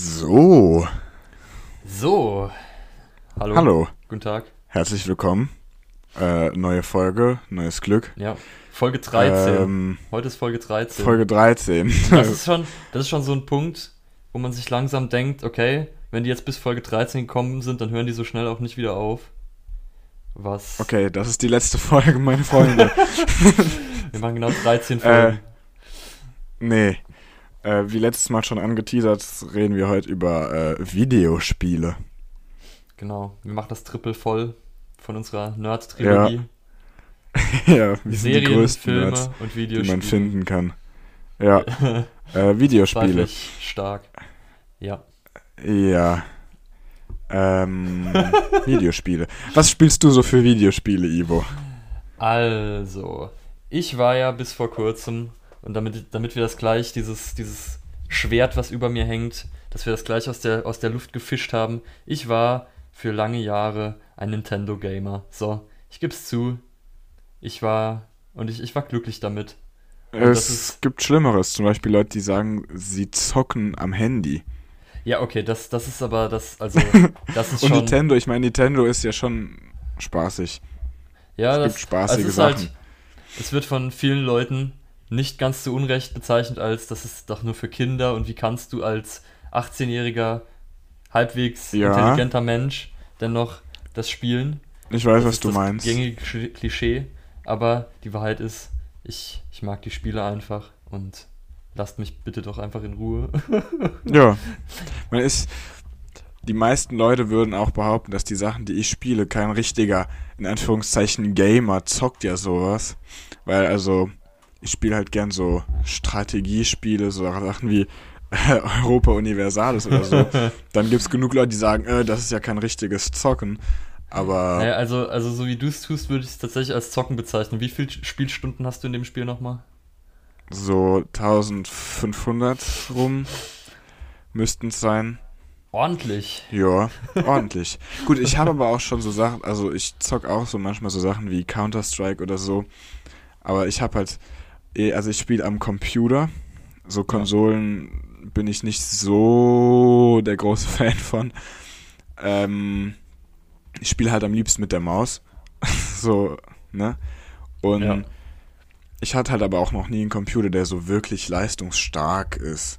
So, So. Hallo. hallo, Guten Tag. herzlich willkommen. Äh, neue Folge, neues Glück. Ja. Folge 13. Ähm, Heute ist Folge 13. Folge 13. Das ist schon, das ist schon so ein Punkt, wo man sich langsam denkt, okay, wenn die jetzt bis Folge 13 gekommen sind, dann hören die so schnell auch nicht wieder auf. Was? okay, das ist die letzte Folge, meine Freunde. Wir machen genau 13 Folgen. nee, äh, wie letztes Mal schon angeteasert, reden wir heute über äh, Videospiele. Genau. Wir machen das Triple voll von unserer Nerd-Trilogie. ja, wir sind die Serien, größten Filme Nerds, und die Videospiele. man finden kann. Ja, äh, Videospiele. Stark. Ja. Ja. Ähm, Videospiele. Was spielst du so für Videospiele, Ivo? Also, ich war ja bis vor kurzem, und damit, damit wir das gleich, dieses, dieses Schwert, was über mir hängt, dass wir das gleich aus der, aus der Luft gefischt haben, ich war für lange Jahre ein Nintendo-Gamer. So, ich geb's zu. Ich war, und ich, ich war glücklich damit. Und Es gibt Schlimmeres, zum Beispiel Leute, die sagen, sie zocken am Handy. Ja, okay, das, das ist aber das, also, das ist Und schon. Nintendo, ich meine, Nintendo ist ja schon spaßig. Ja, Es das gibt spaßige also es ist Sachen. Halt, es wird von vielen Leuten nicht ganz zu Unrecht bezeichnet als, das ist doch nur für Kinder und wie kannst du als 18-jähriger, halbwegs Ja. intelligenter Mensch denn noch das spielen? Ich weiß, Das was du das meinst. gängige Kli- Klischee, aber die Wahrheit ist, ich, ich mag die Spiele einfach und lasst mich bitte doch einfach in Ruhe. Ja. Man ist. Die meisten Leute würden auch behaupten, dass die Sachen, die ich spiele, kein richtiger, in Anführungszeichen, Gamer zockt ja sowas. Weil, also, ich spiele halt gern so Strategiespiele, so Sachen wie äh, Europa Universalis oder so. Dann gibt's genug Leute, die sagen, äh, das ist ja kein richtiges Zocken. Aber Naja, also, also so wie du es tust, würde ich es tatsächlich als Zocken bezeichnen. Wie viele Spielstunden hast du in dem Spiel nochmal? so 1500 rum müssten es sein. Ordentlich. Ja, ordentlich. Gut, ich habe aber auch schon so Sachen, also ich zock auch so manchmal so Sachen wie Counter-Strike oder so. Aber ich habe halt, also ich spiele am Computer. So Konsolen bin ich nicht so der große Fan von. Ähm, ich spiele halt am liebsten mit der Maus. so, ne? Und Ja. ich hatte halt aber auch noch nie einen Computer, der so wirklich leistungsstark ist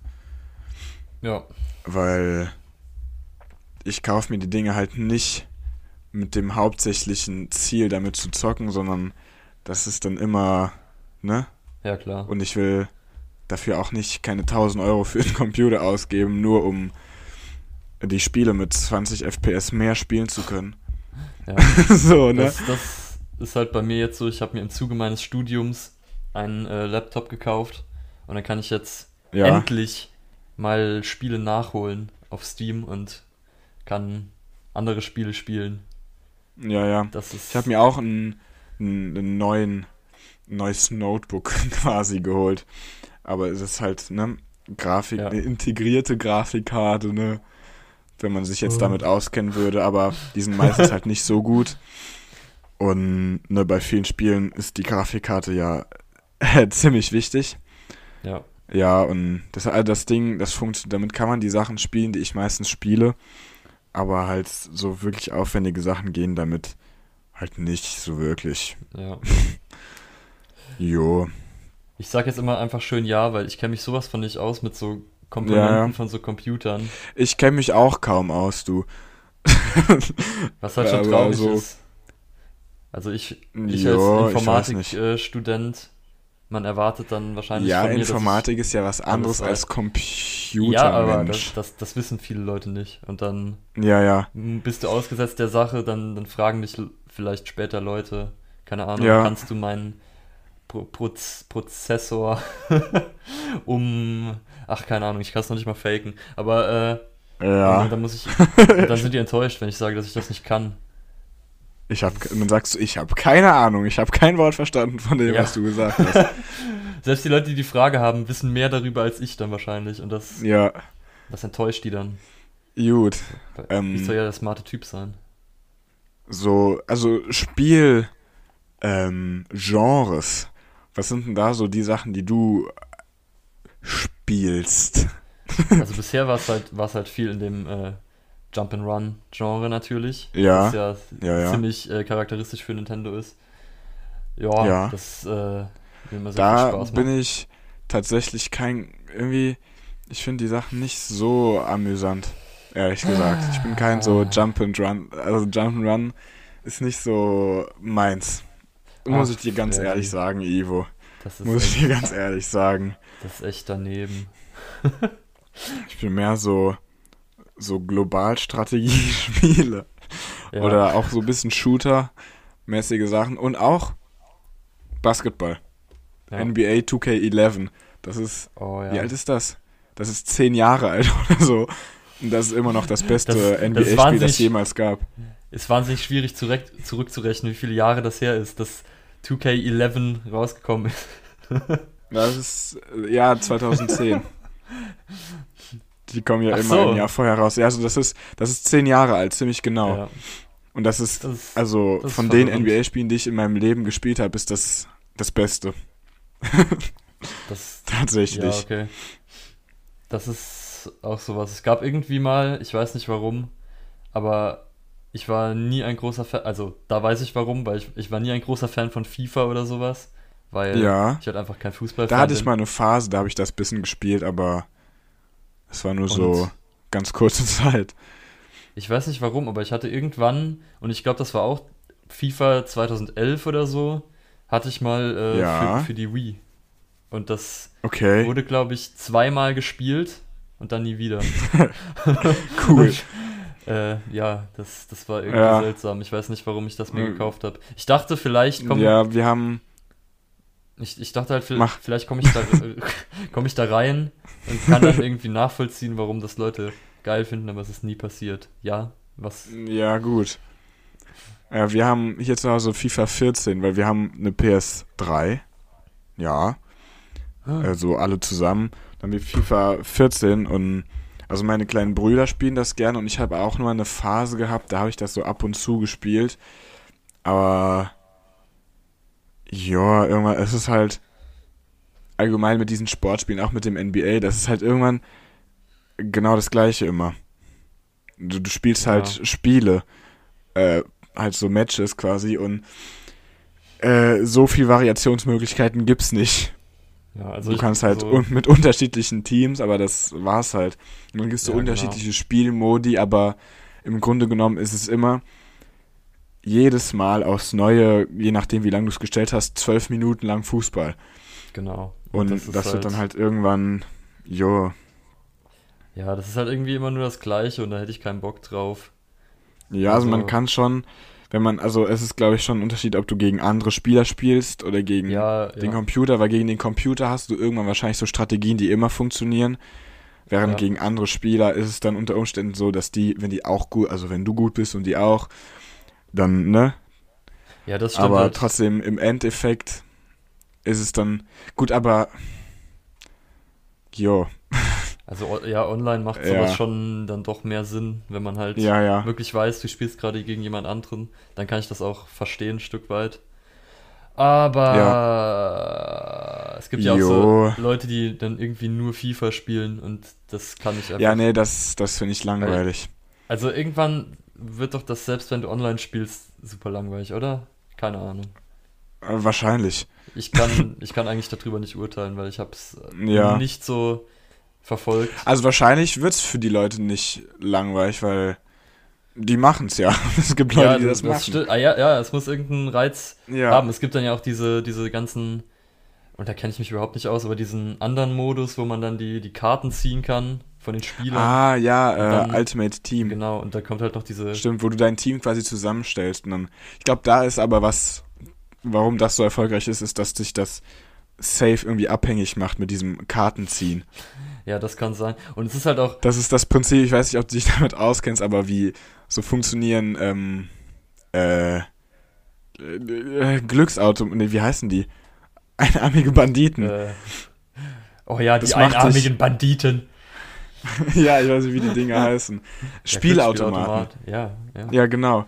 Ja. weil ich kaufe mir die Dinge halt nicht mit dem hauptsächlichen Ziel, damit zu zocken, sondern das ist dann immer, ne? Ja, klar. Und ich will dafür auch nicht keine 1000 Euro für den Computer ausgeben, nur um die Spiele mit 20 FPS mehr spielen zu können. Ja. so, ne? Das, das ist halt bei mir jetzt so, ich habe mir im Zuge meines Studiums einen äh, Laptop gekauft und dann kann ich jetzt Ja. endlich mal Spiele nachholen auf Steam und kann andere Spiele spielen. Ja, ja. Das ist Ich habe mir auch ein, ein, ein neuen, neues Notebook quasi geholt. Aber es ist halt, ne, Grafik, Ja. eine integrierte Grafikkarte, ne? Wenn man sich jetzt Oh. damit auskennen würde, aber die sind meistens halt nicht so gut. Und ne, bei vielen Spielen ist die Grafikkarte ja ziemlich wichtig. ja. Ja, und das, also das Ding, das funktioniert, damit kann man die Sachen spielen, die ich meistens spiele. Aber halt so wirklich aufwendige Sachen gehen damit halt nicht so wirklich. ja. Jo. Ich sag jetzt immer einfach schön ja, weil ich kenne mich sowas von nicht aus mit so Komponenten Ja, von so Computern. Ich kenne mich auch kaum aus, du. Was halt schon Aber traurig so- ist. Also ich, ich Ja, als. Informatik-Student, man erwartet dann wahrscheinlich Ja, mir, Informatik ist ja was anderes als ich, Ja, aber das, das, das wissen viele Leute nicht. Und dann Ja, ja. bist du ausgesetzt der Sache, dann, dann fragen dich vielleicht später Leute, keine Ahnung, Ja. kannst du meinen Pro Proz Prozessor um, ach keine Ahnung, ich kann es noch nicht mal faken, aber äh, Ja. dann muss ich, dann sind die enttäuscht, wenn ich sage, dass ich das nicht kann. Ich hab, dann sagst du, ich habe keine Ahnung, ich habe kein Wort verstanden von dem, Ja. was du gesagt hast. Selbst die Leute, die die Frage haben, wissen mehr darüber als ich dann wahrscheinlich und das, ja, das enttäuscht die dann. gut. Ähm, ich soll ja der smarte Typ sein. So, also Spiel, ähm, Genres. Was sind denn da so die Sachen, die du spielst? Also bisher war es halt, war's halt viel in dem äh, Jump-and-Run-Genre natürlich. Ja, Das ja, ja, ja. ziemlich äh, charakteristisch für Nintendo ist. Ja, Ja. das äh, mir immer sehr viel Da Spaß bin macht. ich tatsächlich kein, irgendwie, ich finde die Sachen nicht so amüsant, ehrlich gesagt. Ich bin kein so Ah. Jump and Run, also Jump and Run ist nicht so meins. Muss Ach, ich dir ganz Freddy. ehrlich sagen, Ivo. Das ist, Muss ich dir ganz ehrlich sagen. das ist echt daneben. Ich bin mehr so, so Globalstrategie-Spiele. Ja. Oder auch so ein bisschen Shooter-mäßige Sachen. Und auch Basketball. ja. NBA 2K11. Das ist, Oh, ja. wie alt ist das? Das ist zehn Jahre alt oder so. Und das ist immer noch das beste Das- das NBA-Spiel, das es jemals gab. Ist wahnsinnig schwierig zurück, zurückzurechnen, wie viele Jahre das her ist, dass 2K11 rausgekommen ist. Das ist, ja, 2010. Die kommen ja Ach immer so. ein Jahr vorher raus. Ja, also das ist, das ist zehn Jahre alt, ziemlich genau. Ja, Und das ist, das ist also das ist von den verwirrend. NBA-Spielen, die ich in meinem Leben gespielt habe, ist das das Beste. das, Tatsächlich. Ja, okay. Das ist auch sowas. Es gab irgendwie mal, ich weiß nicht warum, aber ich war nie ein großer Fan, also da weiß ich warum, weil ich, ich war nie ein großer Fan von FIFA oder sowas, weil Ja. ich halt einfach kein Fußball Da hatte ich mal eine Phase, da habe ich das bisschen gespielt, aber es war nur so Und- ganz kurze Zeit. Ich weiß nicht warum, aber ich hatte irgendwann, und ich glaube, das war auch FIFA 2011 oder so, hatte ich mal äh, Ja. für, für die Wii. Und das Okay, wurde, glaube ich, zweimal gespielt und dann nie wieder. cool. Äh, ja, das, das war irgendwie Ja. seltsam. Ich weiß nicht, warum ich das mir Mhm. gekauft habe. Ich dachte, vielleicht komme Ja, wir haben, ich, ich dachte halt, vi- Mach. vielleicht komme ich da komme ich da rein und kann dann irgendwie nachvollziehen, warum das Leute geil finden, aber es ist nie passiert. Ja, was? ja gut. Ja, wir haben hier zu Hause FIFA 14, weil wir haben eine PS3. Ja, also alle zusammen. Dann haben wir FIFA 14 und also meine kleinen Brüder spielen das gerne und ich habe auch nur eine Phase gehabt, da habe ich das so ab und zu gespielt. Aber ja, irgendwann, es ist halt allgemein mit diesen Sportspielen, auch mit dem NBA, das ist halt irgendwann genau das gleiche immer. Du, du spielst Ja. halt Spiele, äh, halt so Matches quasi und äh, so viel Variationsmöglichkeiten gibt's nicht. Ja, also du kannst halt so- un mit unterschiedlichen Teams, aber das war's halt. Und dann gibt's so Ja, genau. unterschiedliche Spielmodi, aber im Grunde genommen ist es immer jedes Mal aufs Neue, je nachdem wie lange du es gestellt hast, zwölf Minuten lang Fußball. genau. Und das das, ist wird dann halt irgendwann, jo, Ja, das ist halt irgendwie immer nur das Gleiche und da hätte ich keinen Bock drauf. ja, also, man Also- kann schon, wenn man, also es ist glaube ich schon ein Unterschied, ob du gegen andere Spieler spielst oder gegen Ja, den ja. Computer, weil gegen den Computer hast du irgendwann wahrscheinlich so Strategien, die immer funktionieren. Während Ja. gegen andere Spieler ist es dann unter Umständen so, dass die, wenn die auch gut, also wenn du gut bist und die auch, dann, ne? Ja, das stimmt. Aber halt. trotzdem im Endeffekt ist es dann gut, aber jo, Also ja, online macht Ja. sowas schon dann doch mehr Sinn, wenn man halt ja, ja. wirklich weiß, du spielst gerade gegen jemand anderen, dann kann ich das auch verstehen ein Stück weit. Aber es gibt ja auch so Leute, die dann irgendwie nur FIFA spielen und das kann ich einfach. Ja, nee, das, das finde ich langweilig. Also irgendwann wird doch das, selbst wenn du online spielst, super langweilig, oder? Keine Ahnung. Äh, wahrscheinlich. Ich kann, ich kann eigentlich darüber nicht urteilen, weil ich habe es Ja. nicht so verfolgt. Also wahrscheinlich wird's für die Leute nicht langweilig, weil die machen's ja. Es gibt Leute, die das, machen. sti- ah, ja, ja, es muss irgendeinen Reiz Ja. haben. Es gibt dann ja auch diese, diese ganzen, und da kenne ich mich überhaupt nicht aus, aber diesen anderen Modus, wo man dann die, die Karten ziehen kann von den Spielern. Ah, ja, äh, dann- Ultimate Team. Genau, und da kommt halt noch diese. Stimmt, wo du dein Team quasi zusammenstellst. Und dann, ich glaube, da ist aber was, warum das so erfolgreich ist, ist, dass sich das safe irgendwie abhängig macht mit diesem Kartenziehen. Ja, das kann sein. Und es ist halt auch, Das ist das Prinzip, ich weiß nicht, ob du dich damit auskennst, aber wie so funktionieren ähm, äh, äh, Glücksauto, nee, wie heißen die? Einarmige Banditen. äh, oh ja, die Das dich- einarmigen Banditen. ja, ich weiß nicht, wie die Dinge heißen. Spielautomaten. Ja, ja, Ja, genau.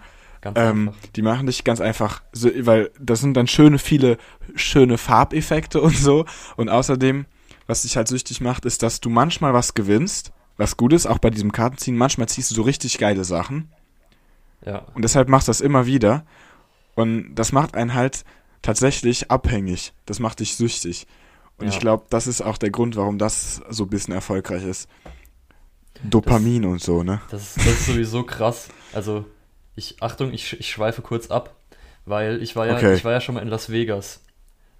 Ähm, die machen dich ganz einfach, weil das sind dann schöne, viele schöne Farbeffekte und so. Und außerdem was dich halt süchtig macht, ist, dass du manchmal was gewinnst, was gut ist, auch bei diesem Kartenziehen. Manchmal ziehst du so richtig geile Sachen. Ja. Und deshalb machst du das immer wieder. Und das macht einen halt tatsächlich abhängig. Das macht dich süchtig. Und Ja. ich glaube, das ist auch der Grund, warum das so ein bisschen erfolgreich ist. Dopamin und so, ne? Das ist, das ist sowieso krass. Also, ich, Achtung, ich, ich schweife kurz ab, weil ich war ja, Okay. ich war ja schon mal in Las Vegas.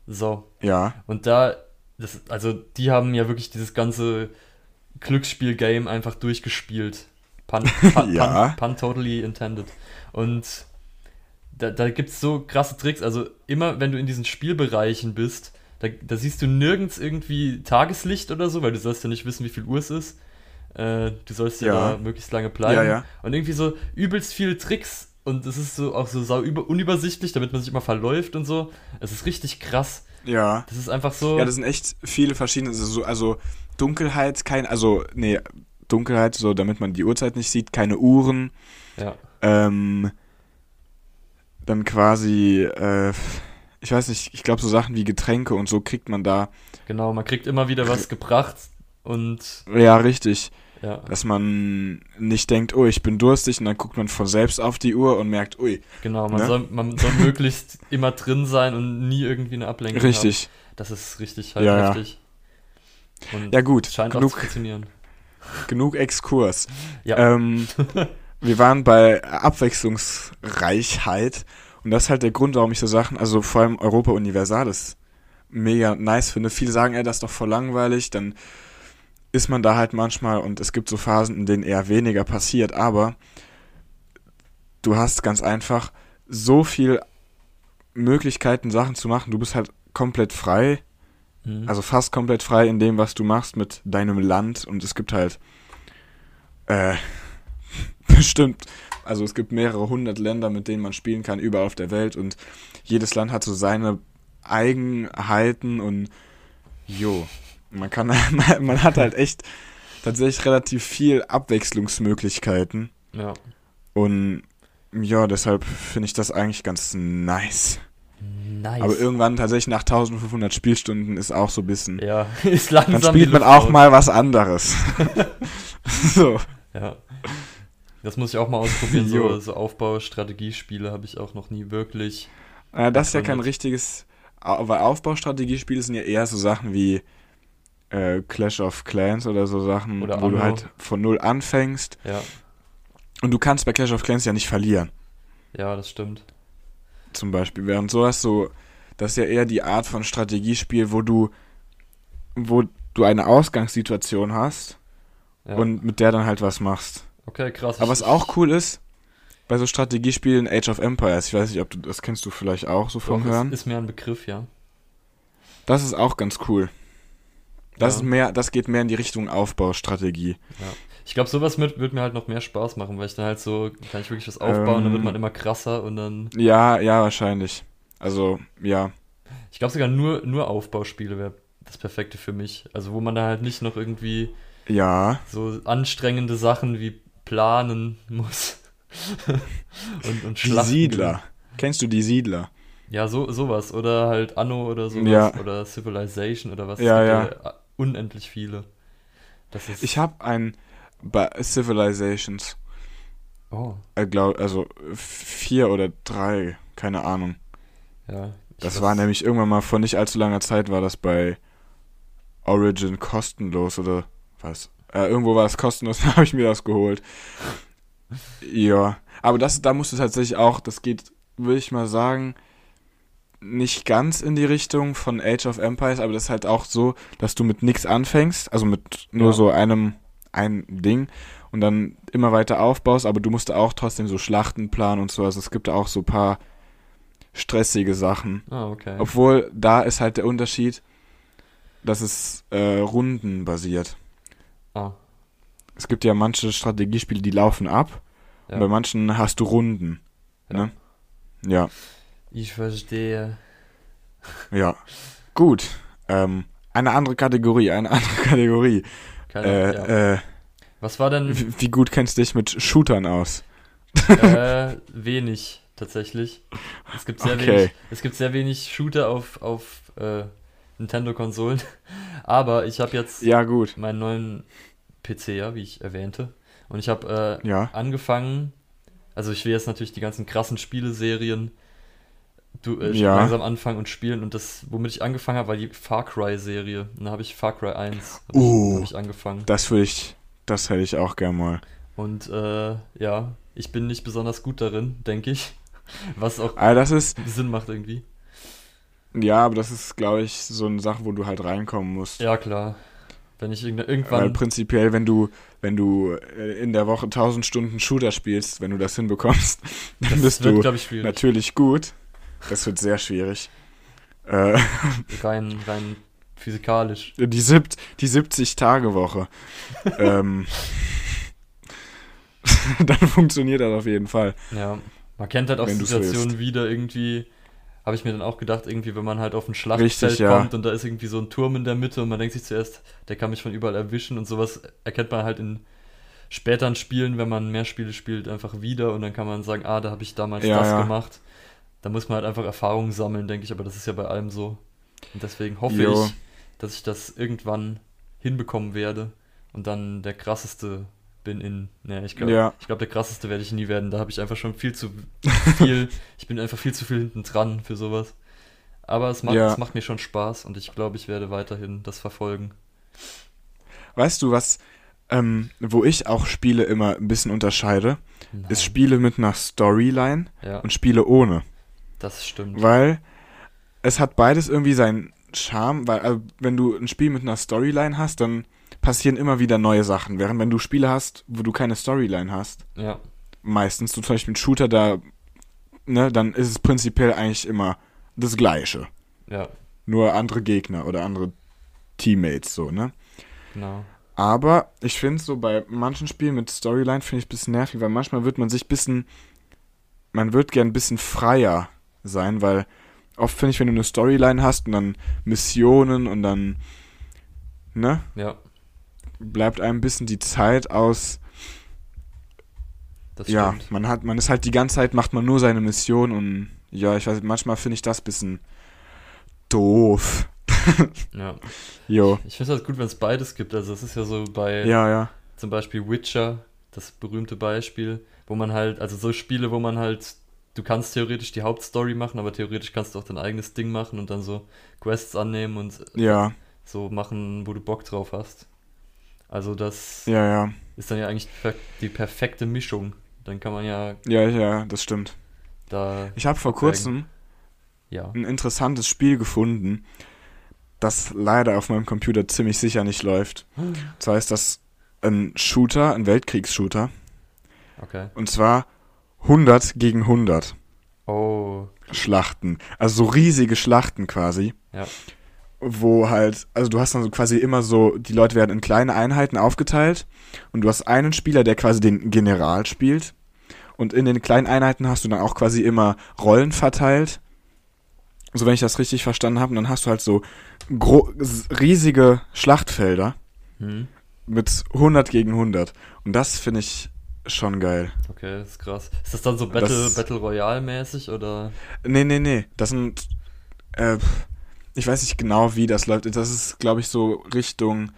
So. Ja. Und da, das, also die haben ja wirklich dieses ganze Glücksspiel-Game einfach durchgespielt. Pun, pun, Ja. pun, pun totally intended. Und da, da gibt es so krasse Tricks. Also immer, wenn du in diesen Spielbereichen bist, da, da siehst du nirgends irgendwie Tageslicht oder so, weil du sollst ja nicht wissen, wie viel Uhr es ist. Äh, du sollst ja, Ja. da möglichst lange bleiben. Ja, ja. Und irgendwie so übelst viele Tricks. Und es ist so auch so sau über, unübersichtlich, damit man sich immer verläuft und so. Es ist richtig krass. Ja. Das ist einfach so. Ja, das sind echt viele verschiedene, also, so- also Dunkelheit, kein, also, nee, Dunkelheit, so damit man die Uhrzeit nicht sieht, keine Uhren, ja. ähm, dann quasi, äh, ich weiß nicht, ich glaube so Sachen wie Getränke und so kriegt man da, Genau, man kriegt immer wieder was gebracht und ja, richtig, ja, dass man nicht denkt, oh, ich bin durstig und dann guckt man von selbst auf die Uhr und merkt, ui, genau, man, Ne? soll, man soll möglichst immer drin sein und nie irgendwie eine Ablenkung haben. richtig. Das ist richtig halt Ja, ja. heftig. Und Ja gut, scheint auch genug, zu funktionieren. genug Exkurs. Ja, Ähm, wir waren bei Abwechslungsreichheit und das ist halt der Grund, warum ich so Sachen, also vor allem Europa Universalis mega nice finde. Viele sagen, ey, das ist doch voll langweilig, dann ist man da halt manchmal und es gibt so Phasen, in denen eher weniger passiert, aber du hast ganz einfach so viel Möglichkeiten, Sachen zu machen. Du bist halt komplett frei, mhm. also fast komplett frei in dem, was du machst mit deinem Land und es gibt halt äh, bestimmt, also es gibt mehrere hundert Länder, mit denen man spielen kann, überall auf der Welt und jedes Land hat so seine Eigenheiten und jo, man kann, man, man hat halt echt tatsächlich relativ viel Abwechslungsmöglichkeiten ja. und ja, deshalb finde ich das eigentlich ganz nice. Nice. Aber irgendwann tatsächlich nach 1500 Spielstunden ist auch so ein bisschen ja, ist langsam Dann spielt man auch raus. mal was anderes. so. Ja. Das muss ich auch mal ausprobieren. So, so Aufbau-Strategiespiele habe ich auch noch nie wirklich. Äh, das ist ja kein richtiges. Weil Aufbaustrategiespiele sind ja eher so Sachen wie äh, Clash of Clans oder so Sachen, Oder wo du Anno. halt von null anfängst. Ja, Und du kannst bei Clash of Clans ja nicht verlieren, ja, das stimmt. zum Beispiel. Während sowas so, das ist ja eher die Art von Strategiespiel, wo du, wo du eine Ausgangssituation hast Ja. und mit der dann halt was machst. okay, krass. Aber was auch cool ist, bei so Strategiespielen Age of Empires, ich weiß nicht, ob du das kennst du vielleicht auch so vom Doch, Hören. Ist, ist mir ein Begriff, ja. Das ist auch ganz cool. Das Ja. ist mehr, das geht mehr in die Richtung Aufbaustrategie. Ich glaube, sowas wird, wird mir halt noch mehr Spaß machen, weil ich dann halt so, kann ich wirklich was aufbauen, dann wird Ähm. man immer krasser und dann. Ja, ja, wahrscheinlich. Also, ja. Ich glaube sogar nur, nur Aufbauspiele wäre das Perfekte für mich. Also wo man da halt nicht noch irgendwie Ja. so anstrengende Sachen wie planen muss. und, und Die Siedler. Kennst du die Siedler? Ja, so, sowas. Oder halt Anno oder sowas. Ja. Oder Civilization oder was. Ja, ja unendlich viele. Ich habe ein bei Civilizations, oh, äh, glaub, also vier oder drei, keine Ahnung. ja. Das war nämlich irgendwann mal vor nicht allzu langer Zeit war das bei Origin kostenlos oder was? Äh, irgendwo war es kostenlos, da habe ich mir das geholt. Ja, aber das, da musst du tatsächlich auch, das geht, würde ich mal sagen, nicht ganz in die Richtung von Age of Empires, aber das ist halt auch so, dass du mit nichts anfängst, also mit nur Ja. so einem ein Ding und dann immer weiter aufbaust, aber du musst auch trotzdem so Schlachten planen und so, also es gibt auch so ein paar stressige Sachen. Ah, okay. Obwohl, da ist halt der Unterschied, dass es äh, rundenbasiert. ah, Es gibt ja manche Strategiespiele, die laufen ab. ja. Und bei manchen hast du Runden. Ja. Ne? Ja, Ich verstehe. ja. Gut. Ähm, eine andere Kategorie, eine andere Kategorie. Keine, Äh, ja. äh, Was war denn wie, wie gut kennst du dich mit Shootern aus? äh, wenig tatsächlich? Es gibt sehr Okay. wenig. Es gibt sehr wenig Shooter auf auf äh, Nintendo-Konsolen. Aber ich habe jetzt Ja, gut. meinen neuen PC, ja, wie ich erwähnte. Und ich habe äh, Ja. angefangen, also ich will jetzt natürlich die ganzen krassen Spieleserien du, äh, Ja. langsam anfangen und spielen. Und das, womit ich angefangen habe, war die Far Cry-Serie. Und da habe ich Far Cry 1 hab Oh. ich, hab ich angefangen. Das würde ich, das hätte ich auch gern mal. Und äh, ja, ich bin nicht besonders gut darin, denke ich. Was auch Aber das ist, Sinn macht irgendwie. ja, aber das ist, glaube ich, so eine Sache, wo du halt reinkommen musst. Ja, klar. Wenn ich irgend- Weil irgendwann. prinzipiell, wenn du, wenn du äh, in der Woche 1000 Stunden Shooter spielst, wenn du das hinbekommst, dann das bist wird, du ich, natürlich gut. Das wird sehr schwierig. Äh, Rein, rein physikalisch. die, siebt, die 70-Tage-Woche. ähm, dann funktioniert das auf jeden Fall. Ja. Man kennt halt auch Situationen wieder irgendwie. Habe ich mir dann auch gedacht, irgendwie, wenn man halt auf ein Schlachtfeld Richtig, ja. kommt und da ist irgendwie so ein Turm in der Mitte und man denkt sich zuerst, der kann mich von überall erwischen und sowas erkennt man halt in späteren Spielen, wenn man mehr Spiele spielt, einfach wieder und dann kann man sagen, ah, da habe ich damals Ja, das ja. gemacht. Da muss man halt einfach Erfahrungen sammeln, denke ich, aber das ist ja bei allem so. Und deswegen hoffe Jo. ich, dass ich das irgendwann hinbekommen werde und dann der krasseste bin in. Ne, ich glaube, Ja. ich glaube, der krasseste werde ich nie werden. Da habe ich einfach schon viel zu viel. ich bin einfach viel zu viel hinten dran für sowas. Aber es macht, Ja. es macht mir schon Spaß und ich glaube, ich werde weiterhin das verfolgen. Weißt du, was, ähm, wo ich auch Spiele immer ein bisschen unterscheide, ist Nein. Spiele mit einer Storyline Ja, und Spiele ohne. Das stimmt. Weil es hat beides irgendwie seinen Charme, weil also, wenn du ein Spiel mit einer Storyline hast, dann passieren immer wieder neue Sachen. Während wenn du Spiele hast, wo du keine Storyline hast, Ja, meistens, du zum Beispiel einen Shooter, da, ne, dann ist es prinzipiell eigentlich immer das Gleiche. ja, Nur andere Gegner oder andere Teammates, so, ne? genau. Aber ich finde so bei manchen Spielen mit Storyline finde ich ein bisschen nervig, weil manchmal wird man sich ein bisschen, man wird gern ein bisschen freier sein, weil oft finde ich, wenn du eine Storyline hast und dann Missionen und dann, ne, Ja, bleibt einem ein bisschen die Zeit aus, das ja, stimmt. man hat, man ist halt die ganze Zeit, macht man nur seine Mission und ja, ich weiß, manchmal finde ich das ein bisschen doof. Ja. Jo, Ich finde es halt gut, wenn es beides gibt. Also es ist ja so bei ja, ja, zum Beispiel Witcher, das berühmte Beispiel, wo man halt, also so Spiele, wo man halt, du kannst theoretisch die Hauptstory machen, aber theoretisch kannst du auch dein eigenes Ding machen und dann so Quests annehmen und ja, so machen, wo du Bock drauf hast. Also das ja, ja, ist dann ja eigentlich die perfekte Mischung. Dann kann man ja ja, ja, das stimmt. da, Ich habe vor kurzem ein interessantes Spiel gefunden, das leider auf meinem Computer ziemlich sicher nicht läuft. Und zwar ist das ein Shooter, ein Weltkriegsshooter. okay. Und zwar 100 gegen 100 Oh, Schlachten. Also so riesige Schlachten quasi. Ja. Wo halt, also du hast dann so quasi immer so, die Leute werden in kleine Einheiten aufgeteilt und du hast einen Spieler, der quasi den General spielt. Und in den kleinen Einheiten hast du dann auch quasi immer Rollen verteilt. So, wenn ich das richtig verstanden habe. Dann hast du halt so riesige Schlachtfelder hm. mit 100 gegen 100. Und das finde ich schon geil. okay, das ist krass. Ist das dann so Battle, Das- Battle Royale mäßig oder? Nee, nee, nee. Das sind. Äh, ich weiß nicht genau, wie das läuft. Das ist, glaube ich, so Richtung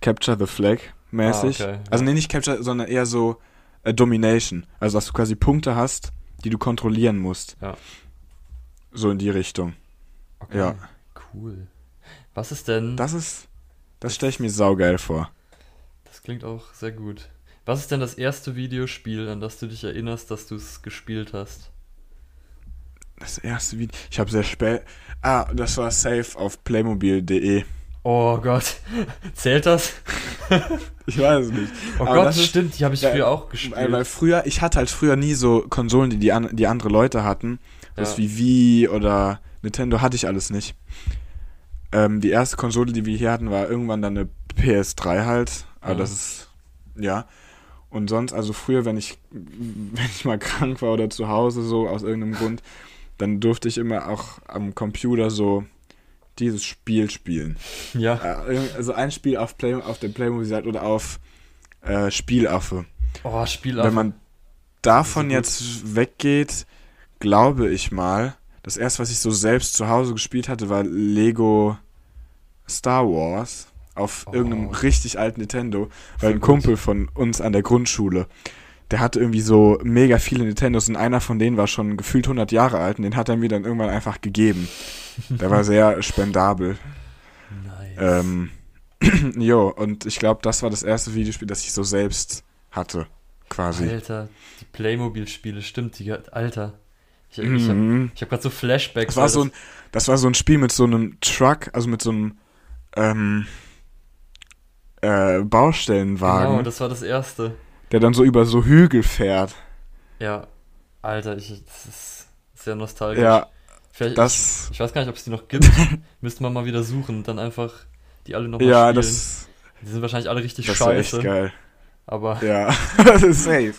Capture the Flag mäßig. Ah, okay, ja. Also, nee, nicht Capture, sondern eher so äh, Domination. Also, dass du quasi Punkte hast, die du kontrollieren musst. Ja. So in die Richtung. Okay. Ja. Cool. Was ist denn? Das ist. Das stelle ich mir saugeil vor. Das klingt auch sehr gut. Was ist denn das erste Videospiel, an das du dich erinnerst, dass du es gespielt hast? Das erste Video. Ich habe sehr spät. Ah, das war safe auf playmobil.de. Oh Gott. Zählt das? Ich weiß es nicht. Oh Aber Gott, ist- stimmt, die habe ich Ja, früher auch gespielt. Weil, weil früher, ich hatte halt früher nie so Konsolen, die die, an, die andere Leute hatten. Das Ja. wie Wii oder Nintendo hatte ich alles nicht. Ähm, die erste Konsole, die wir hier hatten, war irgendwann dann eine PS3 halt. Aber Ja. das ist, ja. Und sonst, also früher, wenn ich, wenn ich mal krank war oder zu Hause so, aus irgendeinem Grund, dann durfte ich immer auch am Computer so dieses Spiel spielen. ja. Äh, Also ein Spiel auf, Play, auf der Playmobil-Seite oder auf äh, Spielaffe. Oh, Spiel Wenn man davon jetzt weggeht, glaube ich mal, das erste, was ich so selbst zu Hause gespielt hatte, war Lego Star Wars auf Oh. irgendeinem richtig alten Nintendo, weil ein. Kumpel von uns an der Grundschule, der hatte irgendwie so mega viele Nintendos und einer von denen war schon gefühlt 100 Jahre alt und den hat er mir dann irgendwann einfach gegeben. Der war sehr spendabel. Nice. Ähm, jo, und ich glaube, das war das erste Videospiel, das ich so selbst hatte, quasi. Alter, die Playmobil-Spiele, stimmt, die, Alter. Ich, ich habe Mhm. hab gerade so Flashbacks. Das war so ein, das war so ein Spiel mit so einem Truck, also mit so einem ähm, äh, Baustellenwagen, Genau, das war das erste. der dann so über so Hügel fährt. Ja, Alter, ich, das ist sehr nostalgisch. Ja, Vielleicht, das, ich, ich weiß gar nicht, ob es die noch gibt. Müsste man mal wieder suchen dann einfach die alle nochmal ja, spielen. das, die sind wahrscheinlich alle richtig das war echt scheiße. geil. Aber Ja, das ist safe.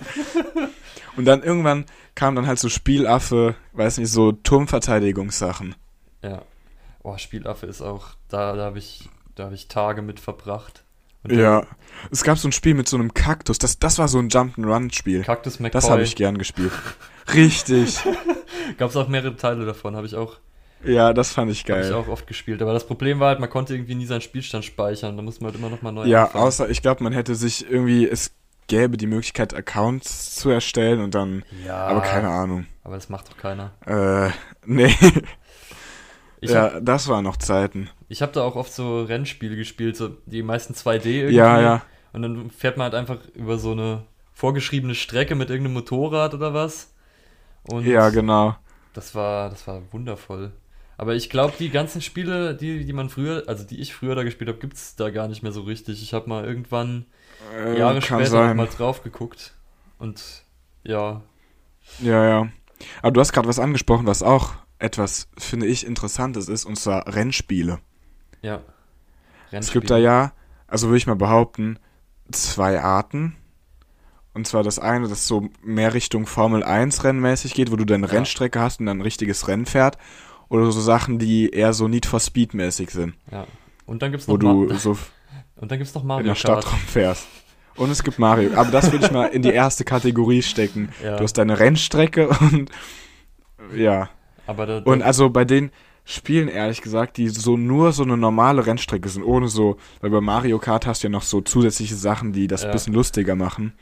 Und dann irgendwann kam dann halt so Spielaffe, weiß nicht, so Turmverteidigungssachen. ja. Oh, Spielaffe ist auch, da, da habe ich, da habe ich Tage mit verbracht. Ja. Es gab so ein Spiel mit so einem Kaktus, das, das war so ein Jump'n'Run-Spiel. Cactus McCoy. Das habe ich gern gespielt. Richtig. Gab es auch mehrere Teile davon, habe ich auch Ja, das fand ich Habe ich geil. auch oft gespielt. Aber das Problem war halt, man konnte irgendwie nie seinen Spielstand speichern. Da muss man halt immer nochmal neu Ja, anfangen. außer ich glaube, man hätte sich irgendwie, es gäbe die Möglichkeit, Accounts zu erstellen und dann, Ja, aber keine Ahnung. Aber das macht doch keiner. Äh, nee. Ich ja, habe das waren noch Zeiten. Ich hab da auch oft so Rennspiele gespielt, so die meisten 2D irgendwie. Ja, ja. Und dann fährt man halt einfach über so eine vorgeschriebene Strecke mit irgendeinem Motorrad oder was. Und Ja, genau. das war, das war wundervoll. Aber ich glaube, die ganzen Spiele, die, die man früher, also die ich früher da gespielt habe, gibt's da gar nicht mehr so richtig. Ich habe mal irgendwann Äh, Jahre später sein. mal drauf geguckt. Und ja, Ja, ja. Aber du hast gerade was angesprochen, was auch etwas, finde ich, Interessantes ist, und zwar Rennspiele. Ja. Es gibt da ja, also würde ich mal behaupten, zwei Arten. Und zwar das eine, das so mehr Richtung Formel 1 rennmäßig geht, wo du dann eine Ja. Rennstrecke hast und dann ein richtiges Rennen fährt. Oder so Sachen, die eher so Need for Speed mäßig sind, Ja. Und dann gibt's wo noch, du Ma so und dann gibt's noch in Mario der Stadt Kart. rumfährst. Und es gibt Mario. Aber das würde ich mal in die erste Kategorie stecken. Ja. Du hast deine Rennstrecke und ja. Aber da, Und also bei den Spielen, ehrlich gesagt, die so nur so eine normale Rennstrecke sind, ohne so, weil bei Mario Kart hast du ja noch so zusätzliche Sachen, die das ein Ja. bisschen lustiger machen.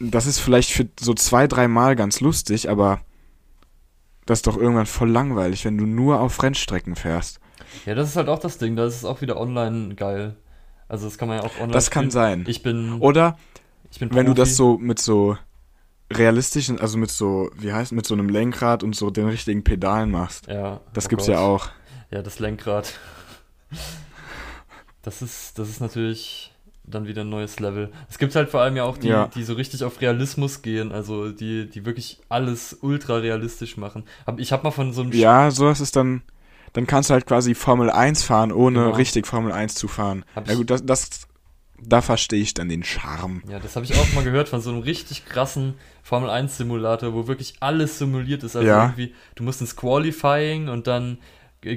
Das ist vielleicht für so zwei, dreimal ganz lustig, aber das ist doch irgendwann voll langweilig, wenn du nur auf Rennstrecken fährst. ja, das ist halt auch das Ding. Da ist es auch wieder online geil. Also das kann man ja auch online Das kann spielen. sein. Ich bin, Oder ich bin wenn du das so mit so realistischen, also mit so, wie heißt, mit so einem Lenkrad und so den richtigen Pedalen machst. Ja, Das oh gibt's Gott. ja auch. Ja, das Lenkrad. Das ist, das ist natürlich dann wieder ein neues Level. Es gibt halt vor allem ja auch die, Ja. die so richtig auf Realismus gehen, also die, die wirklich alles ultra realistisch machen. Ich habe mal von so einem Ja, sowas ist dann, dann kannst du halt quasi Formel 1 fahren, ohne Genau. richtig Formel 1 zu fahren. Hab Ja gut, das, das, da verstehe ich dann den Charme. Ja, das habe ich auch mal gehört von so einem richtig krassen Formel 1 Simulator, wo wirklich alles simuliert ist. Also Ja. irgendwie, du musst ins Qualifying und dann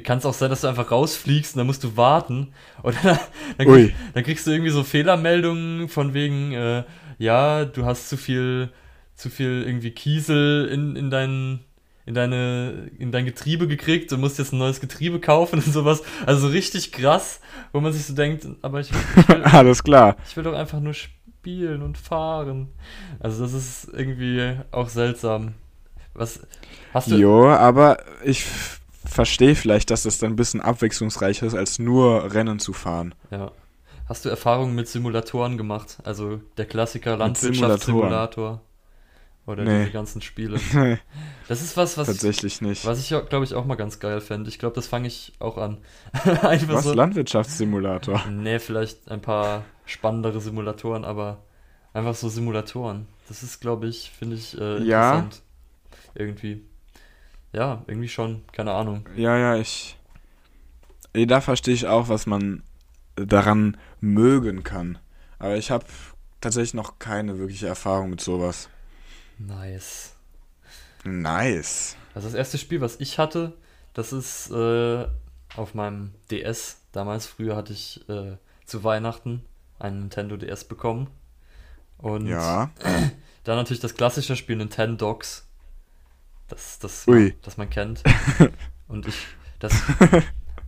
kann es auch sein, dass du einfach rausfliegst und dann musst du warten. Oder dann, Ui. krieg, dann kriegst du irgendwie so Fehlermeldungen von wegen, äh, ja, du hast zu viel, zu viel irgendwie Kiesel in, in dein in deine in dein Getriebe gekriegt, du musst jetzt ein neues Getriebe kaufen und sowas. Also so richtig krass, wo man sich so denkt, aber ich, ich will, Alles klar. ich will doch einfach nur spielen und fahren. Also das ist irgendwie auch seltsam. Was hast du? Jo, aber ich verstehe vielleicht, dass das dann ein bisschen abwechslungsreicher ist, als nur Rennen zu fahren. Ja. Hast du Erfahrungen mit Simulatoren gemacht? Also der Klassiker? Landwirtschaftssimulator oder Nee. diese ganzen Spiele. Das ist was, was, Tatsächlich nicht. was ich glaube ich auch mal ganz geil fände. Ich glaube, das fange ich auch an. Einfach Was? so. Landwirtschaftssimulator? Nee, vielleicht ein paar spannendere Simulatoren, aber einfach so Simulatoren. Das ist, glaube ich, finde ich äh, Ja. interessant. Irgendwie. Ja, irgendwie schon. Keine Ahnung. Ja, ja, ich. Eh, Da verstehe ich auch, was man daran mögen kann. Aber ich habe tatsächlich noch keine wirkliche Erfahrung mit sowas. Nice. Nice. Also das erste Spiel, was ich hatte, das ist äh, auf meinem DS. Damals, früher hatte ich äh, zu Weihnachten einen Nintendo DS bekommen. Und Ja. dann natürlich das klassische Spiel Nintendogs. Das, das, Ui. das man kennt. Und ich, das,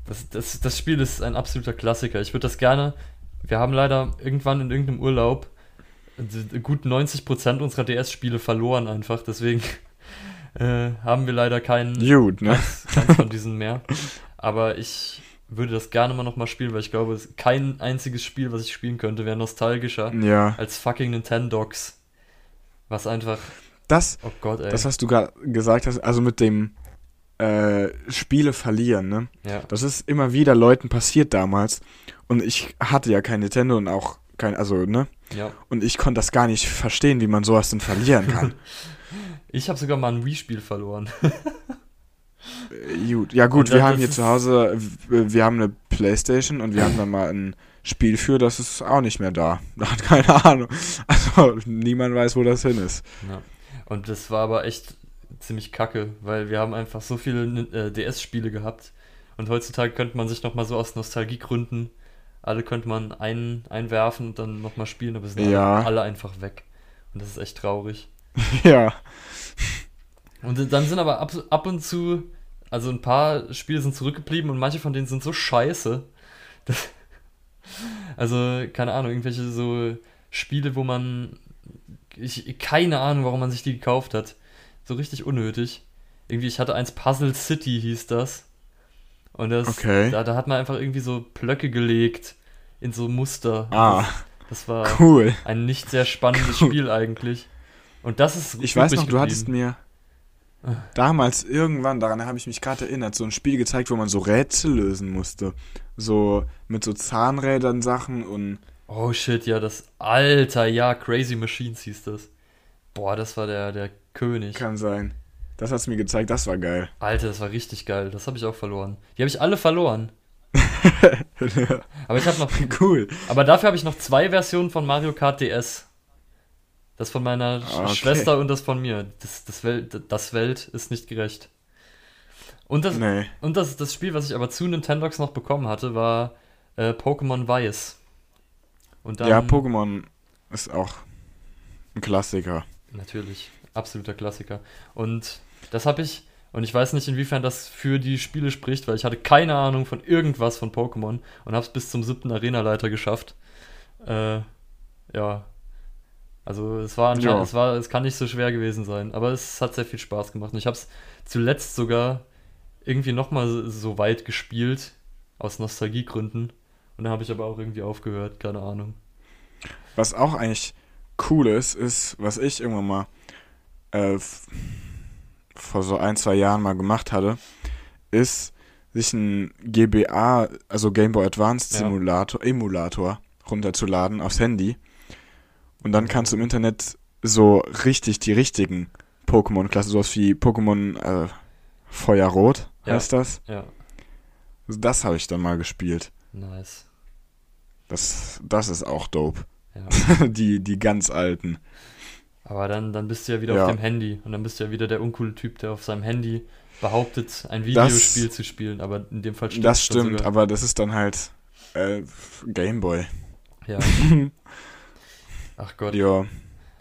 Das, das, das Spiel ist ein absoluter Klassiker. Ich würde das gerne. Wir haben leider irgendwann in irgendeinem Urlaub gut 90% unserer DS-Spiele verloren einfach. Deswegen äh, haben wir leider keinen Gut, ne? von diesen mehr. Aber ich würde das gerne mal nochmal spielen, weil ich glaube, kein einziges Spiel, was ich spielen könnte, wäre nostalgischer Ja. als fucking Nintendogs. Was einfach, Das, oh Gott, ey. das, was du gerade gesagt hast, also mit dem äh, Spiele verlieren, ne? ja. Das ist immer wieder Leuten passiert damals. Und ich hatte ja kein Nintendo und auch kein, also, ne? ja. Und ich konnte das gar nicht verstehen, wie man sowas denn verlieren kann. Ich habe sogar mal ein Wii-Spiel verloren. Äh, gut. Ja gut, wir haben hier zu Hause, w- wir haben eine Playstation und wir haben dann mal ein Spiel für, das ist auch nicht mehr da. Da hat keine Ahnung. Also niemand weiß, wo das hin ist. Ja. Und das war aber echt ziemlich kacke, weil wir haben einfach so viele äh, DS-Spiele gehabt. Und heutzutage könnte man sich nochmal so aus Nostalgiegründen, alle könnte man ein, einwerfen und dann nochmal spielen, aber es sind Ja. alle, alle einfach weg. Und das ist echt traurig. ja. Und dann sind aber ab, ab und zu, also ein paar Spiele sind zurückgeblieben und manche von denen sind so scheiße. Das, also, keine Ahnung, irgendwelche so Spiele, wo man. Ich, keine Ahnung, warum man sich die gekauft hat. So richtig unnötig. Irgendwie, ich hatte eins Puzzle City, hieß das. Und das, Okay. da, da hat man einfach irgendwie so Blöcke gelegt in so Muster. Ah, Das, das war cool. ein nicht sehr spannendes Cool. Spiel eigentlich. Und das ist Ich weiß noch, übrig du hattest geblieben. mir damals irgendwann, daran habe ich mich gerade erinnert, so ein Spiel gezeigt, wo man so Rätsel lösen musste. So mit so Zahnrädern Sachen und Oh shit, ja, das Alter, ja, Crazy Machines hieß das. Boah, das war der, der König. kann sein. Das hat's mir gezeigt, das war geil. Alter, das war richtig geil. Das habe ich auch verloren. Die habe ich alle verloren. Aber ich habe noch, cool. aber dafür habe ich noch zwei Versionen von Mario Kart DS. Das von meiner Sch- Okay. Schwester und das von mir. Das, das, Welt, das Welt ist nicht gerecht. Und das, Nee. und das, das Spiel, was ich aber zu Nintendox noch bekommen hatte, war äh, Pokémon Weiß. Und dann, ja, Pokémon ist auch ein Klassiker. Natürlich, absoluter Klassiker. Und das habe ich, und ich weiß nicht, inwiefern das für die Spiele spricht, weil ich hatte keine Ahnung von irgendwas von Pokémon und habe es bis zum siebten Arenaleiter geschafft. Äh, ja. Also es war anscheinend, Ja. es war, es kann nicht so schwer gewesen sein, aber es hat sehr viel Spaß gemacht. Und ich habe es zuletzt sogar irgendwie nochmal so weit gespielt, aus Nostalgiegründen. Und dann habe ich aber auch irgendwie aufgehört, keine Ahnung. Was auch eigentlich cool ist, ist, was ich irgendwann mal äh, vor so ein, zwei Jahren mal gemacht hatte, ist, sich ein GBA, also Game Boy Advanced Ja. Simulator, Emulator runterzuladen aufs Handy. Und dann kannst du im Internet so richtig die richtigen Pokémon-Klassen, sowas wie Pokémon äh, Feuerrot Ja. heißt das. Ja, Das habe ich dann mal gespielt. nice. Das, das ist auch dope. Ja. die, die ganz alten. Aber dann, dann bist du ja wieder Ja. auf dem Handy und dann bist du ja wieder der uncoole Typ, der auf seinem Handy behauptet, ein Videospiel zu spielen, aber in dem Fall stimmt Das stimmt, aber das ist dann halt äh, Gameboy. Ja. Ach Gott, Ja,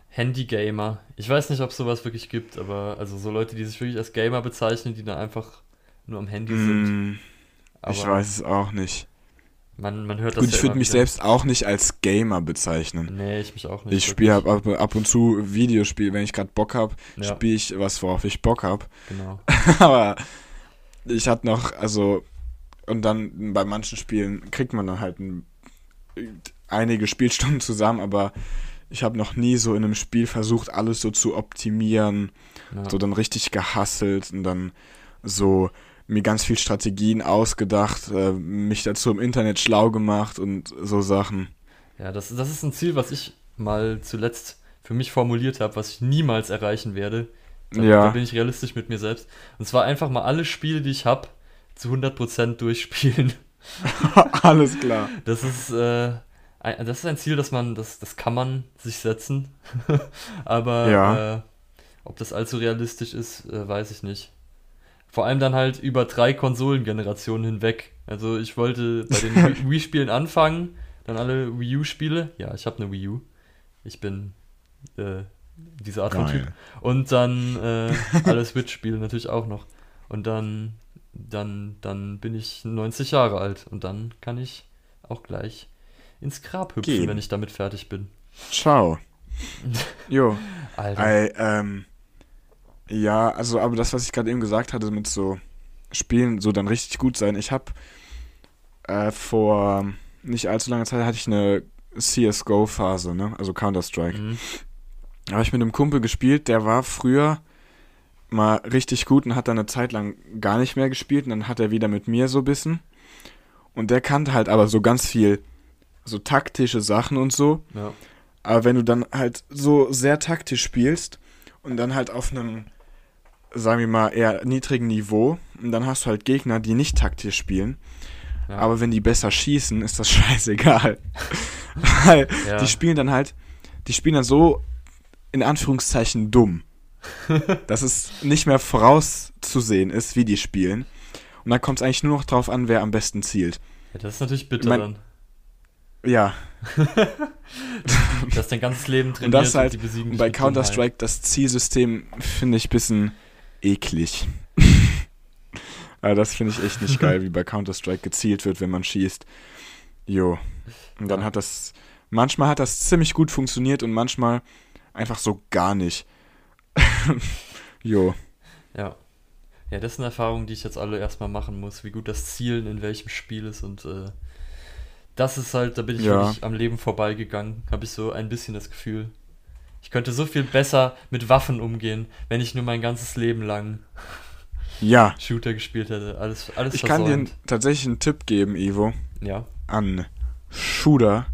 Handy-Gamer. Ich weiß nicht, ob es sowas wirklich gibt, aber also so Leute, die sich wirklich als Gamer bezeichnen, die dann einfach nur am Handy sind. mm, Aber ich weiß es auch nicht. Man, man hört das Gut, ich ja würde immer mich wieder. selbst auch nicht als Gamer bezeichnen. Nee, ich mich auch nicht. Ich spiele ab, ab und zu Videospiele, wenn ich gerade Bock habe, Ja, spiele ich was, worauf ich Bock habe. genau. Aber ich hatte noch, also, und dann bei manchen Spielen kriegt man dann halt ein, einige Spielstunden zusammen, aber ich habe noch nie so in einem Spiel versucht, alles so zu optimieren, Ja. so dann richtig gehasselt und dann so mir ganz viel Strategien ausgedacht, äh, mich dazu im Internet schlau gemacht und so Sachen. Ja, das, das ist ein Ziel, was ich mal zuletzt für mich formuliert habe, was ich niemals erreichen werde. Da, Ja. da bin ich realistisch mit mir selbst. Und zwar einfach mal alle Spiele, die ich habe, zu 100% durchspielen. Alles klar. Das ist, äh, ein, das ist ein Ziel, das man, das, das kann man sich setzen. Aber Ja. äh, ob das allzu realistisch ist, äh, weiß ich nicht. Vor allem dann halt über drei Konsolengenerationen hinweg. Also ich wollte bei den Wii- Wii-Spielen anfangen, dann alle Wii U-Spiele. Ja, ich habe eine Wii U. Ich bin äh, diese Art von Typ. Und dann äh, alle Switch-Spiele natürlich auch noch. Und dann dann, dann bin ich 90 Jahre alt und dann kann ich auch gleich ins Grab hüpfen, Gehen. wenn ich damit fertig bin. Ciao. Jo. Alter. Ei, ähm, ja, also, aber das, was ich gerade eben gesagt hatte, mit so Spielen, so dann richtig gut sein. Ich habe äh, vor nicht allzu langer Zeit hatte ich eine CSGO-Phase, ne? Also Counter-Strike. Mhm. Da habe ich mit einem Kumpel gespielt, der war früher mal richtig gut und hat dann eine Zeit lang gar nicht mehr gespielt und dann hat er wieder mit mir so bissen. Und der kannte halt aber so ganz viel so taktische Sachen und so. Ja. Aber wenn du dann halt so sehr taktisch spielst und dann halt auf einem, sagen wir mal, eher niedrigen Niveau und dann hast du halt Gegner, die nicht taktisch spielen. Ja. Aber wenn die besser schießen, ist das scheißegal. Weil Ja. die spielen dann halt, die spielen dann so in Anführungszeichen dumm. dass es nicht mehr vorauszusehen ist, wie die spielen. Und dann kommt es eigentlich nur noch drauf an, wer am besten zielt. ja, das ist natürlich bitter mein- dann. Ja, Du hast dein ganzes Leben trainiert und das halt, die besiegen und dich bei Dummheit. Counter-Strike, das Zielsystem finde ich ein bisschen eklig. Aber das finde ich echt nicht geil, wie bei Counter-Strike gezielt wird, wenn man schießt. Jo. Und dann Ja. hat das, manchmal hat das ziemlich gut funktioniert und manchmal einfach so gar nicht. jo. Ja. Ja, das sind Erfahrungen, die ich jetzt alle erstmal machen muss, wie gut das Zielen in welchem Spiel ist und äh, das ist halt, da bin ich Ja. wirklich am Leben vorbeigegangen, habe ich so ein bisschen das Gefühl. Ich könnte so viel besser mit Waffen umgehen, wenn ich nur mein ganzes Leben lang Ja. Shooter gespielt hätte. Alles, alles Ich kann dir versäumt. tatsächlich einen Tipp geben, Ivo, Ja. an Shooter.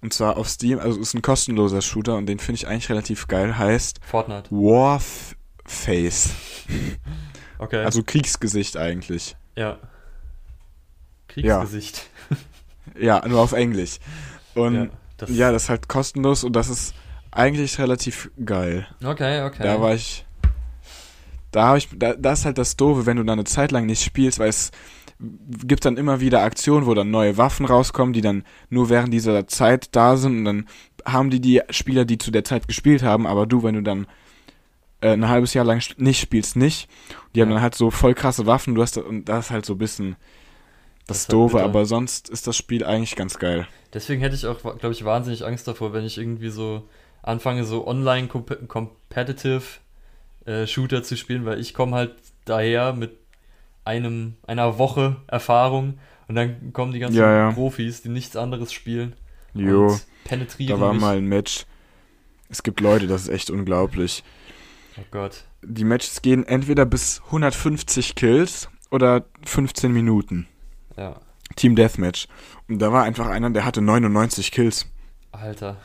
Und zwar auf Steam, also es ist ein kostenloser Shooter und den finde ich eigentlich relativ geil, heißt Fortnite. Warface. Okay. Also Kriegsgesicht eigentlich. ja. Kriegsgesicht. Ja, nur auf Englisch. Und Ja, ja, das, das, ist halt kostenlos und das ist eigentlich relativ geil. Okay, okay. Da war ich. Da habe ich. Da, das ist halt das Doofe, wenn du dann eine Zeit lang nicht spielst, weil es gibt dann immer wieder Aktionen, wo dann neue Waffen rauskommen, die dann nur während dieser Zeit da sind und dann haben die die Spieler, die zu der Zeit gespielt haben, aber du, wenn du dann äh, ein halbes Jahr lang nicht spielst, nicht. Die haben Ja. dann halt so voll krasse Waffen, du hast und das ist halt so ein bisschen Das das halt Doofe, bitter. aber sonst ist das Spiel eigentlich ganz geil. Deswegen hätte ich auch, glaube ich, wahnsinnig Angst davor, wenn ich irgendwie so anfange, so online comp competitive äh, Shooter zu spielen, weil ich komme halt daher mit einem, einer Woche Erfahrung und dann kommen die ganzen Ja, ja. Profis, die nichts anderes spielen Jo, und penetrieren da war mich. mal ein Match. Es gibt Leute, das ist echt unglaublich. Oh Gott. Die Matches gehen entweder bis 150 Kills oder 15 Minuten. Ja, Team Deathmatch. Und da war einfach einer, der hatte 99 Kills. Alter.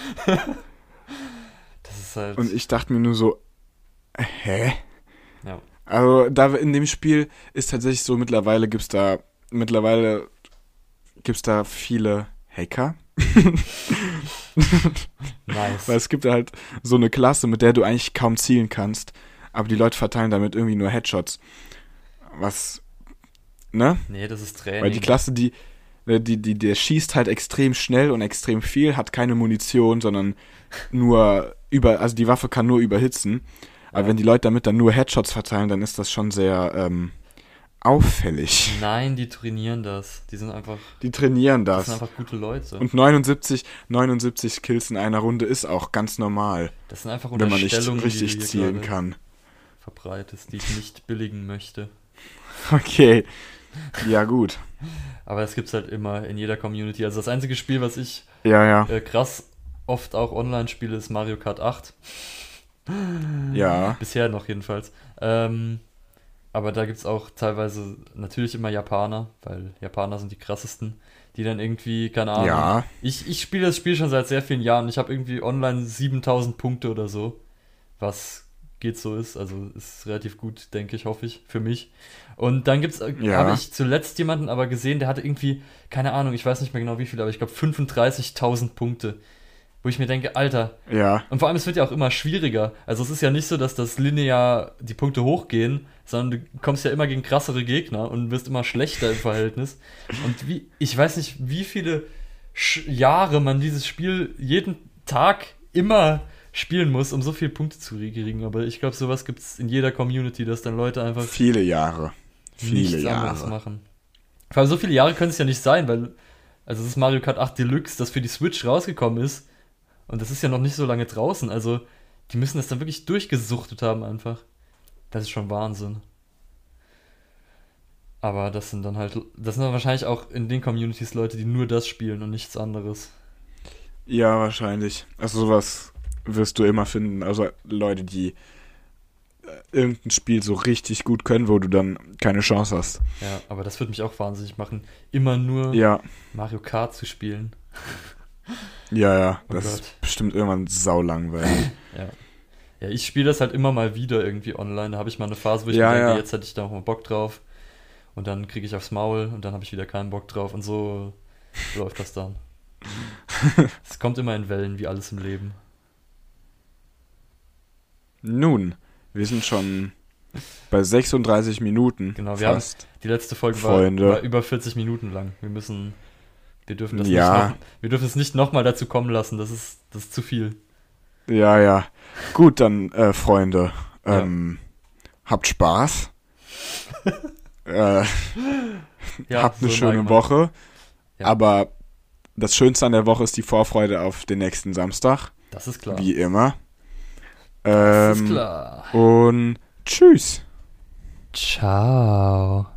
das ist halt. Und ich dachte mir nur so, hä? Ja. Also da in dem Spiel ist tatsächlich so, mittlerweile gibt's da, mittlerweile gibt's da viele Hacker. nice. Weil es gibt halt so eine Klasse, mit der du eigentlich kaum zielen kannst, aber die Leute verteilen damit irgendwie nur Headshots. Was, ne? Nee, das ist Training. Weil die Klasse, die, die, die, der schießt halt extrem schnell und extrem viel, hat keine Munition, sondern nur über, also die Waffe kann nur überhitzen. Aber Ja. wenn die Leute damit dann nur Headshots verteilen, dann ist das schon sehr ähm, auffällig. Nein, die trainieren das. Die sind einfach, Die trainieren das das. sind einfach gute Leute. Und 79, 79 Kills in einer Runde ist auch ganz normal, das sind einfach wenn man nicht richtig zielen kann. verbreitest, die ich nicht billigen möchte. Okay. Ja, gut. Aber das gibt's halt immer in jeder Community. Also das einzige Spiel, was ich Ja, ja. äh, krass oft auch online spiele, ist Mario Kart 8. Ja. Bisher noch jedenfalls. Ähm, aber da gibt's auch teilweise natürlich immer Japaner, weil Japaner sind die krassesten, die dann irgendwie, keine Ahnung. Ja. Ich, ich spiele das Spiel schon seit sehr vielen Jahren. Ich habe irgendwie online 7000 Punkte oder so. Was geht so ist. Also ist relativ gut, denke ich, hoffe ich, für mich. Und dann gibt's, äh, Ja. habe ich zuletzt jemanden aber gesehen, der hatte irgendwie, keine Ahnung, ich weiß nicht mehr genau wie viel, aber ich glaube 35.000 Punkte. Wo ich mir denke, Alter, Ja. und vor allem, es wird ja auch immer schwieriger. Also es ist ja nicht so, dass das linear die Punkte hochgehen, sondern du kommst ja immer gegen krassere Gegner und wirst immer schlechter im Verhältnis. Und wie, ich weiß nicht, wie viele Jahre man dieses Spiel jeden Tag immer spielen muss, um so viele Punkte zu kriegen. Aber ich glaube, sowas gibt es in jeder Community, dass dann Leute einfach. Viele Jahre. Viele nichts anderes Jahre. machen. Vor allem so viele Jahre können es ja nicht sein, weil, also es ist Mario Kart 8 Deluxe, das für die Switch rausgekommen ist. Und das ist ja noch nicht so lange draußen. Also, die müssen das dann wirklich durchgesuchtet haben einfach. Das ist schon Wahnsinn. Aber das sind dann halt, das sind dann wahrscheinlich auch in den Communities Leute, die nur das spielen und nichts anderes. Ja, wahrscheinlich. Also sowas wirst du immer finden. Also Leute, die äh, irgendein Spiel so richtig gut können, wo du dann keine Chance hast. Ja, aber das würde mich auch wahnsinnig machen, immer nur Ja, Mario Kart zu spielen. ja, ja. Oh Das Gott. ist bestimmt irgendwann saulangweilig. Ja. Ja, ich spiele das halt immer mal wieder irgendwie online. Da habe ich mal eine Phase, wo ich Ja, mir denke, ja. jetzt hätte ich da auch mal Bock drauf. Und dann kriege ich aufs Maul und dann habe ich wieder keinen Bock drauf. Und so läuft das dann. es kommt immer in Wellen, wie alles im Leben. Nun, wir sind schon bei 36 Minuten. Genau, wir haben- fast. Die letzte Folge war, war über 40 Minuten lang. Wir müssen. Wir dürfen das Ja. nicht noch, wir dürfen es nicht nochmal dazu kommen lassen. Das ist, das ist zu viel. Ja, ja. Gut, dann, äh, Freunde. Ja. Ähm, habt Spaß. äh, Ja, habt eine so schöne. Woche. Ja. Aber das Schönste an der Woche ist die Vorfreude auf den nächsten Samstag. Das ist klar. Wie immer. Das Ähm, ist klar. Und tschüss. Ciao.